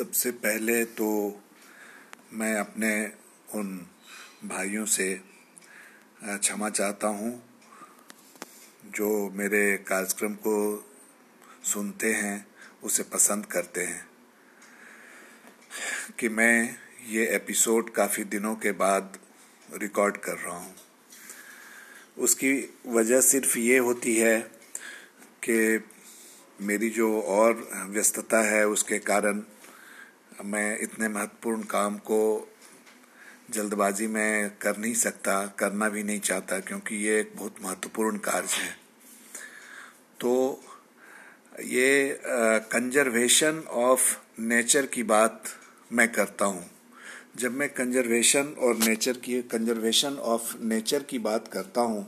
सबसे पहले तो मैं अपने उन भाइयों से क्षमा चाहता हूँ, जो मेरे कार्यक्रम को सुनते हैं, उसे पसंद करते हैं। कि मैं ये एपिसोड काफ़ी दिनों के बाद रिकॉर्ड कर रहा हूँ। उसकी वजह सिर्फ़ ये होती है कि मेरी जो और व्यस्तता है, उसके कारण मैं इतने महत्वपूर्ण काम को जल्दबाजी में कर नहीं सकता, करना भी नहीं चाहता, क्योंकि ये एक बहुत महत्वपूर्ण कार्य है। तो ये कंजर्वेशन ऑफ़ नेचर की बात मैं करता हूँ। जब मैं कंजर्वेशन और नेचर की कंजर्वेशन ऑफ़ नेचर की बात करता हूँ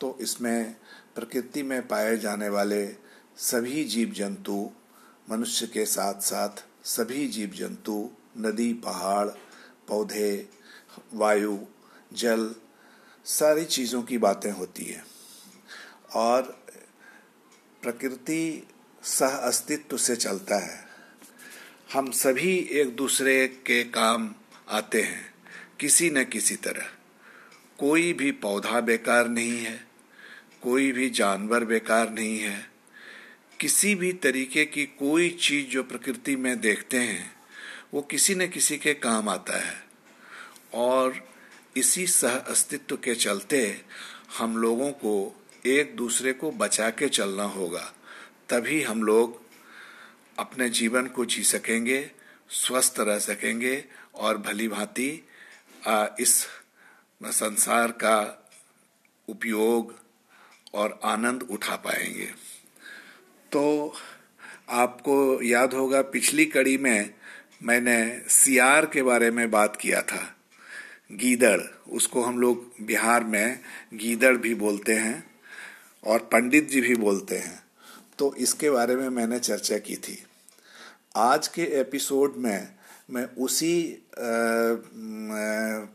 तो इसमें प्रकृति में पाए जाने वाले सभी जीव जंतु मनुष्य के साथ साथ सभी जीव जंतु नदी, पहाड़, पौधे, वायु, जल, सारी चीज़ों की बातें होती है। और प्रकृति सह अस्तित्व से चलता है। हम सभी एक दूसरे के काम आते हैं, किसी न किसी तरह। कोई भी पौधा बेकार नहीं है, कोई भी जानवर बेकार नहीं है किसी भी तरीके की कोई चीज़ जो प्रकृति में देखते हैं, वो किसी न किसी के काम आता है। और इसी सह अस्तित्व के चलते हम लोगों को एक दूसरे को बचा के चलना होगा। तभी हम लोग अपने जीवन को जी सकेंगे, स्वस्थ रह सकेंगे और भली भांति इस संसार का उपयोग और आनंद उठा पाएँगे। तो आपको याद होगा पिछली कड़ी में मैंने सियार के बारे में बात किया था। गीदड़ उसको हम लोग बिहार में गीदड़ भी बोलते हैं और पंडित जी भी बोलते हैं। तो इसके बारे में मैंने चर्चा की थी। आज के एपिसोड में मैं उसी आ, आ,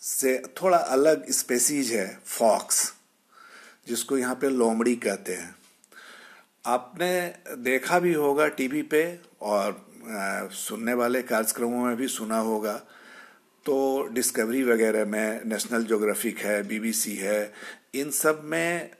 से थोड़ा अलग स्पेसीज है फॉक्स जिसको यहाँ पे लोमड़ी कहते हैं। आपने देखा भी होगा टीवी पे और सुनने वाले कार्यक्रमों में भी सुना होगा। तो डिस्कवरी वगैरह में नेशनल जोग्राफिक है, बीबीसी है, इन सब में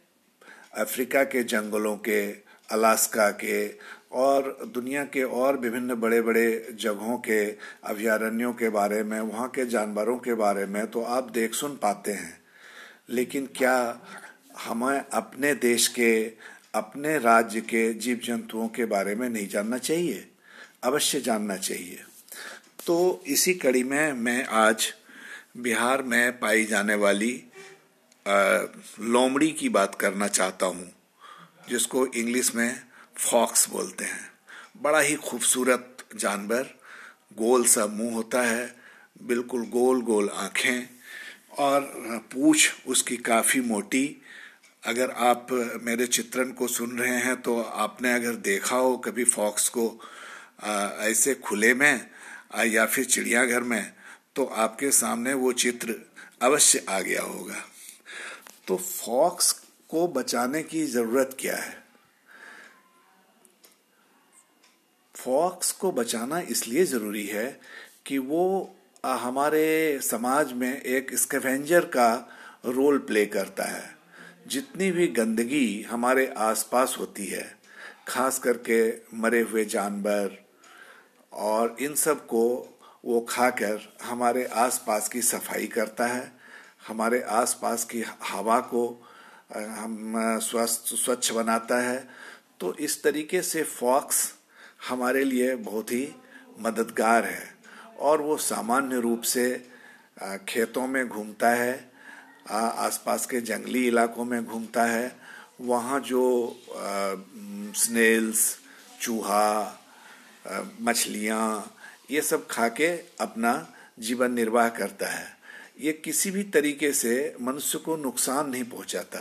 अफ्रीका के जंगलों के, अलास्का के और दुनिया के और विभिन्न बड़े बड़े जगहों के अभयारण्यों के बारे में, वहाँ के जानवरों के बारे में तो आप देख सुन पाते हैं। लेकिन क्या हमें अपने देश के अपने राज्य के जीव जंतुओं के बारे में नहीं जानना चाहिए, अवश्य जानना चाहिए। तो इसी कड़ी में मैं आज बिहार में पाई जाने वाली लोमड़ी की बात करना चाहता हूँ, जिसको इंग्लिश में फॉक्स बोलते हैं। बड़ा ही खूबसूरत जानवर, गोल सा मुँह होता है, बिल्कुल गोल गोल आँखें और पूछ उसकी काफ़ी मोटी अगर आप मेरे चित्रण को सुन रहे हैं तो आपने अगर देखा हो कभी फॉक्स को ऐसे खुले में या फिर चिड़ियाघर में तो आपके सामने वो चित्र अवश्य आ गया होगा। तो फॉक्स को बचाने की ज़रूरत क्या है? फॉक्स को बचाना इसलिए ज़रूरी है कि वो हमारे समाज में एक स्कैवेंजर का रोल प्ले करता है। जितनी भी गंदगी हमारे आसपास होती है, खास करके मरे हुए जानवर और इन सबको वो खाकर हमारे आसपास की सफ़ाई करता है, हमारे आसपास की हवा को हम स्वस्थ, स्वच्छ बनाता है तो इस तरीके से फॉक्स हमारे लिए बहुत ही मददगार है और वो सामान्य रूप से खेतों में घूमता है आसपास के जंगली इलाकों में घूमता है। वहाँ जो स्नेल्स चूहा मछलियाँ, ये सब खा के अपना जीवन निर्वाह करता है। ये किसी भी तरीके से मनुष्य को नुकसान नहीं पहुँचाता।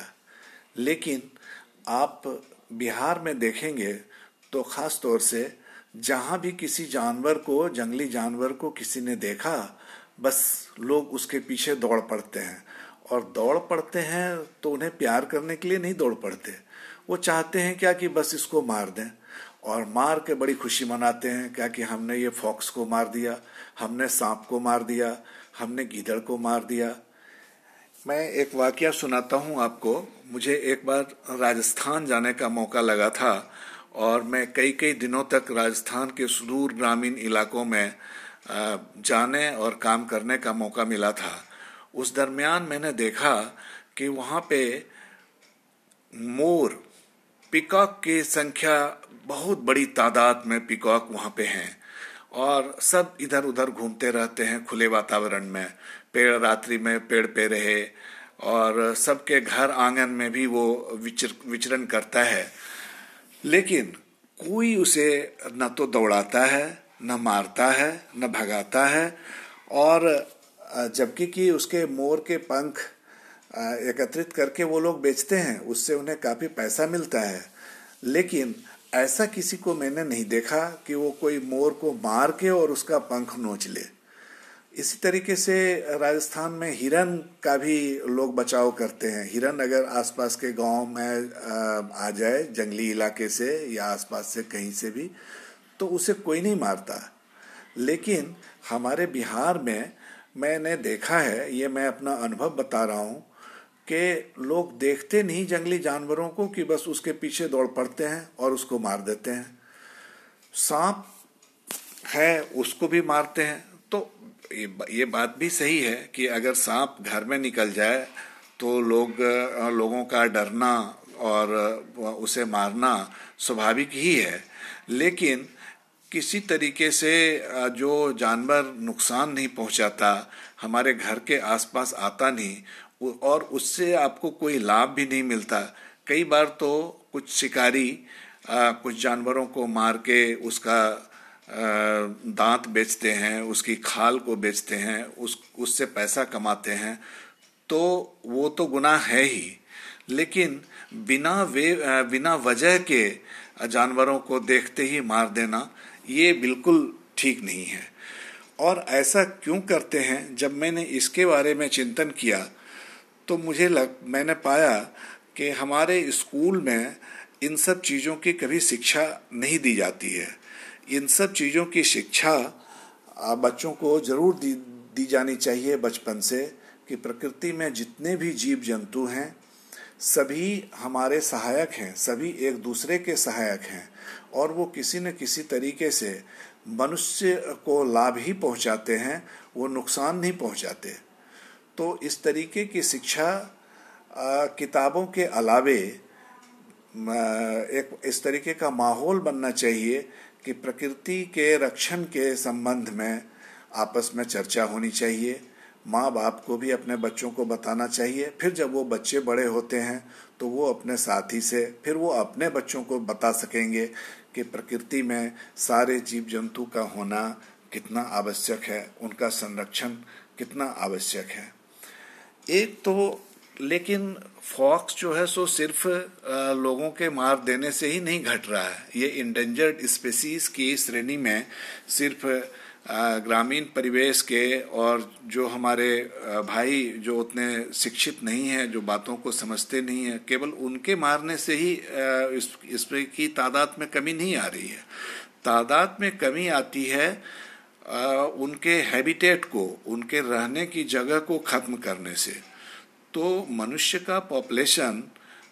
लेकिन आप बिहार में देखेंगे तो खास तौर से जहाँ भी किसी जानवर को, जंगली जानवर को किसी ने देखा, बस लोग उसके पीछे दौड़ पड़ते हैं। और दौड़ पड़ते हैं तो उन्हें प्यार करने के लिए नहीं दौड़ पड़ते। वो चाहते हैं क्या कि बस इसको मार दें। और मार के बड़ी खुशी मनाते हैं, क्या कि हमने ये फॉक्स को मार दिया, हमने सांप को मार दिया, हमने गीदड़ को मार दिया। मैं एक वाक्य सुनाता हूँ आपको। मुझे एक बार राजस्थान जाने का मौका लगा था और मैं कई कई दिनों तक राजस्थान के सुदूर ग्रामीण इलाकों में जाने और काम करने का मौका मिला था। उस दरमियान मैंने देखा कि वहाँ पे मोर, पिकॉक की संख्या बहुत बड़ी तादाद में पिकॉक वहाँ पे हैं और सब इधर उधर घूमते रहते हैं खुले वातावरण में। पेड़ रात्रि में पेड़ पे रहे और सबके घर आँगन में भी वो विचर, विचरण करता है। लेकिन कोई उसे न तो दौड़ाता है, न मारता है, न भगाता है और जबकि कि उसके मोर के पंख एकत्रित करके वो लोग बेचते हैं, उससे उन्हें काफ़ी पैसा मिलता है। लेकिन ऐसा किसी को मैंने नहीं देखा कि वो कोई मोर को मार के और उसका पंख नोच ले। इसी तरीके से राजस्थान में हिरन का भी लोग बचाव करते हैं। हिरन अगर आसपास के गाँव में आ जाए, जंगली इलाके से या आसपास से कहीं से भी तो उसे कोई नहीं मारता। लेकिन हमारे बिहार में मैंने देखा है, ये मैं अपना अनुभव बता रहा हूँ, कि लोग देखते नहीं जंगली जानवरों को कि बस उसके पीछे दौड़ पड़ते हैं और उसको मार देते हैं। सांप है, उसको भी मारते हैं। तो ये बात भी सही है कि अगर सांप घर में निकल जाए तो लोग लोगों का डरना और उसे मारना स्वाभाविक ही है। लेकिन किसी तरीके से जो जानवर नुकसान नहीं पहुंचाता, हमारे घर के आसपास आता नहीं और उससे आपको कोई लाभ भी नहीं मिलता। कई बार तो कुछ शिकारी कुछ जानवरों को मार के उसका दांत बेचते हैं, उसकी खाल को बेचते हैं, उस, उससे पैसा कमाते हैं तो वो तो गुनाह है ही। लेकिन बिना वे बिना वजह के जानवरों को देखते ही मार देना ये बिल्कुल ठीक नहीं है। और ऐसा क्यों करते हैं? जब मैंने इसके बारे में चिंतन किया तो मुझे लग, मैंने पाया कि हमारे स्कूल में इन सब चीज़ों की कभी शिक्षा नहीं दी जाती है। इन सब चीज़ों की शिक्षा बच्चों को ज़रूर दी दी जानी चाहिए बचपन से कि प्रकृति में जितने भी जीव जंतु हैं सभी हमारे सहायक हैं, सभी एक दूसरे के सहायक हैं और वो किसी न किसी तरीके से मनुष्य को लाभ ही पहुंचाते हैं, वो नुकसान नहीं पहुंचाते। तो इस तरीके की शिक्षा किताबों के अलावे एक इस तरीके का माहौल बनना चाहिए कि प्रकृति के रक्षण के संबंध में आपस में चर्चा होनी चाहिए। माँ बाप को भी अपने बच्चों को बताना चाहिए। फिर जब वो बच्चे बड़े होते हैं तो वो अपने साथी से, फिर वो अपने बच्चों को बता सकेंगे कि प्रकृति में सारे जीव जंतु का होना कितना आवश्यक है, उनका संरक्षण कितना आवश्यक है। एक तो लेकिन फॉक्स जो है सो सिर्फ़ लोगों के मार देने से ही नहीं घट रहा है। ये इंडेंजर्ड स्पेसीज की श्रेणी में सिर्फ़ ग्रामीण परिवेश के और जो हमारे भाई जो उतने शिक्षित नहीं हैं, जो बातों को समझते नहीं हैं, केवल उनके मारने से ही इस, इसमें की तादाद में कमी नहीं आ रही है। तादाद में कमी आती है उनके हैबिटेट को, उनके रहने की जगह को खत्म करने से। तो मनुष्य का पॉपुलेशन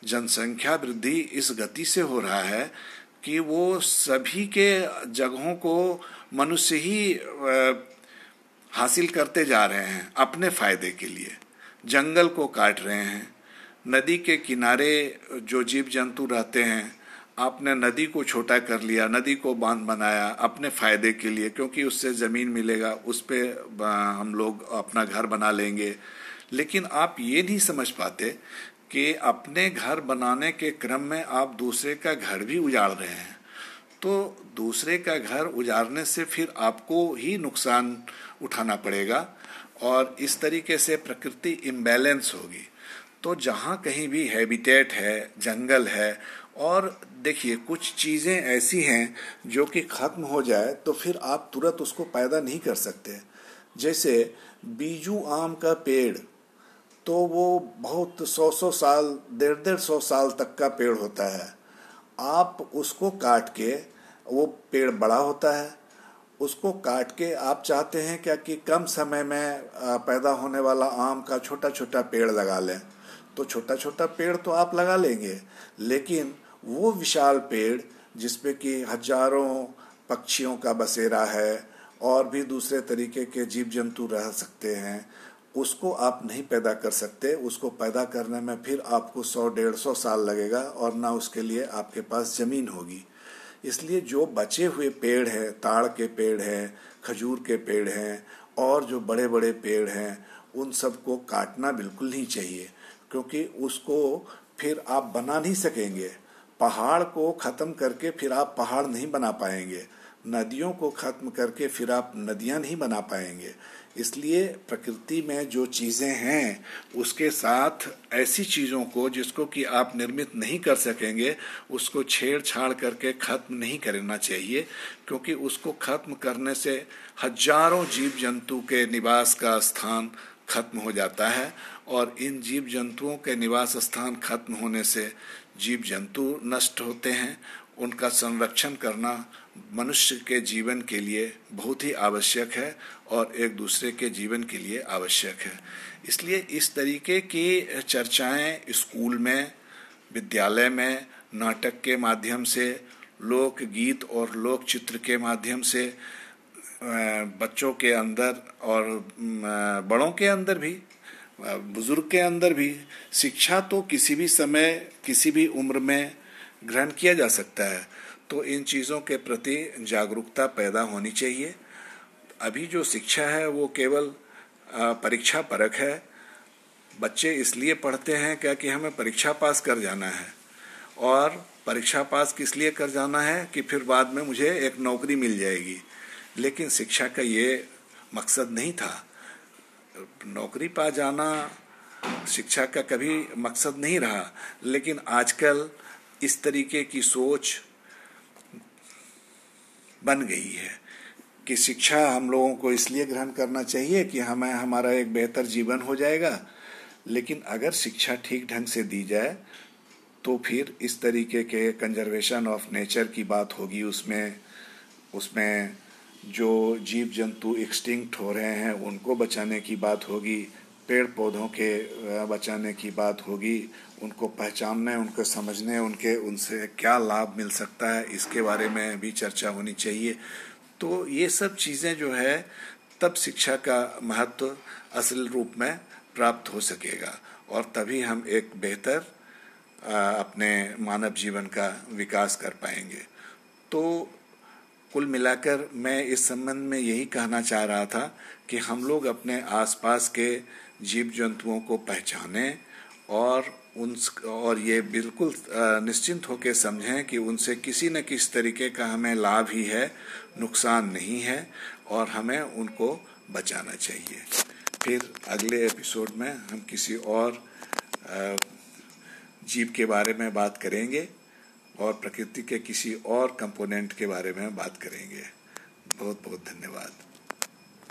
जनसंख्या वृद्धि इस गति से हो रहा है कि वो सभी के जगहों को मनुष्य ही हासिल करते जा रहे हैं अपने फ़ायदे के लिए। जंगल को काट रहे हैं, नदी के किनारे जो जीव जंतु रहते हैं, आपने नदी को छोटा कर लिया, नदी को बाँध बनाया अपने फ़ायदे के लिए, क्योंकि उससे ज़मीन मिलेगा, उस पर हम लोग अपना घर बना लेंगे। लेकिन आप ये नहीं समझ पाते कि अपने घर बनाने के क्रम में आप दूसरे का घर भी उजाड़ रहे हैं। तो दूसरे का घर उजाड़ने से फिर आपको ही नुकसान उठाना पड़ेगा और इस तरीके से प्रकृति इम्बैलेंस होगी। तो जहाँ कहीं भी हैबिटेट है, जंगल है और देखिए कुछ चीज़ें ऐसी हैं जो कि ख़त्म हो जाए तो फिर आप तुरंत उसको पैदा नहीं कर सकते। जैसे बीजू आम का पेड़ तो वो बहुत सौ सौ साल डेढ़ डेढ़ सौ साल तक का पेड़ होता है। आप उसको काट के, वो पेड़ बड़ा होता है, उसको काट के आप चाहते हैं क्या कि कम समय में पैदा होने वाला आम का छोटा छोटा पेड़ लगा लें? तो छोटा छोटा पेड़ तो आप लगा लेंगे, लेकिन वो विशाल पेड़ जिसपे कि हज़ारों पक्षियों का बसेरा है और भी दूसरे तरीके के जीव जंतु रह सकते हैं उसको आप नहीं पैदा कर सकते। उसको पैदा करने में फिर आपको सौ, डेढ़ सौ साल लगेगा और ना उसके लिए आपके पास ज़मीन होगी। इसलिए जो बचे हुए पेड़ हैं, ताड़ के पेड़ हैं, खजूर के पेड़ हैं, और जो बड़े बड़े पेड़ हैं, उन सबको काटना बिल्कुल नहीं चाहिए, क्योंकि उसको फिर आप बना नहीं सकेंगे। पहाड़ को ख़त्म करके फिर आप पहाड़ नहीं बना पाएँगे। नदियों को ख़त्म करके फिर आप नदियाँ नहीं बना पाएँगे। इसलिए प्रकृति में जो चीज़ें हैं, उसके साथ ऐसी चीज़ों को जिसको कि आप निर्मित नहीं कर सकेंगे, उसको छेड़छाड़ करके ख़त्म नहीं करना चाहिए, क्योंकि उसको ख़त्म करने से हज़ारों जीव जंतु के निवास का स्थान खत्म हो जाता है और इन जीव जंतुओं के निवास स्थान खत्म होने से जीव जंतु नष्ट होते हैं, उनका संरक्षण करना मनुष्य के जीवन के लिए बहुत ही आवश्यक है और एक दूसरे के जीवन के लिए आवश्यक है। इसलिए इस तरीके की चर्चाएँ स्कूल में, विद्यालय में, नाटक के माध्यम से लोक गीत और लोक चित्र के माध्यम से बच्चों के अंदर और बड़ों के अंदर भी बुज़ुर्ग के अंदर भी शिक्षा तो किसी भी समय, किसी भी उम्र में ग्रहण किया जा सकता है। तो इन चीज़ों के प्रति जागरूकता पैदा होनी चाहिए। अभी जो शिक्षा है, वो केवल परीक्षा परक है। बच्चे इसलिए पढ़ते हैं क्या कि हमें परीक्षा पास कर जाना है? और परीक्षा पास किस लिए कर जाना है कि फिर बाद में मुझे एक नौकरी मिल जाएगी? लेकिन शिक्षा का ये मकसद नहीं था। नौकरी पा जाना शिक्षा का कभी मकसद नहीं रहा। लेकिन आजकल इस तरीके की सोच बन गई है कि शिक्षा हम लोगों को इसलिए ग्रहण करना चाहिए कि हमें हमारा एक बेहतर जीवन हो जाएगा। लेकिन अगर शिक्षा ठीक ढंग से दी जाए तो फिर इस तरीके के कंजर्वेशन ऑफ़ नेचर की बात होगी। उसमें उसमें जो जीव जंतु एक्सटिंक्ट हो रहे हैं, उनको बचाने की बात होगी। पेड़ पौधों के बचाने की बात होगी, उनको पहचानने, उनको समझने, उनके, उनसे क्या लाभ मिल सकता है, इसके बारे में भी चर्चा होनी चाहिए। तो ये सब चीज़ें जो है, तब शिक्षा का महत्व असल रूप में प्राप्त हो सकेगा और तभी हम एक बेहतर अपने मानव जीवन का विकास कर पाएँगे। तो कुल मिलाकर मैं इस संबंध में यही कहना चाह रहा था कि हम लोग अपने आसपास के जीव जंतुओं को पहचाने और उन और ये बिल्कुल निश्चिंत होकर समझें कि उनसे किसी न किसी तरीके का हमें लाभ ही है, नुकसान नहीं है और हमें उनको बचाना चाहिए। फिर अगले एपिसोड में हम किसी और जीव के बारे में बात करेंगे और प्रकृति के किसी और कंपोनेंट के बारे में बात करेंगे। बहुत बहुत धन्यवाद।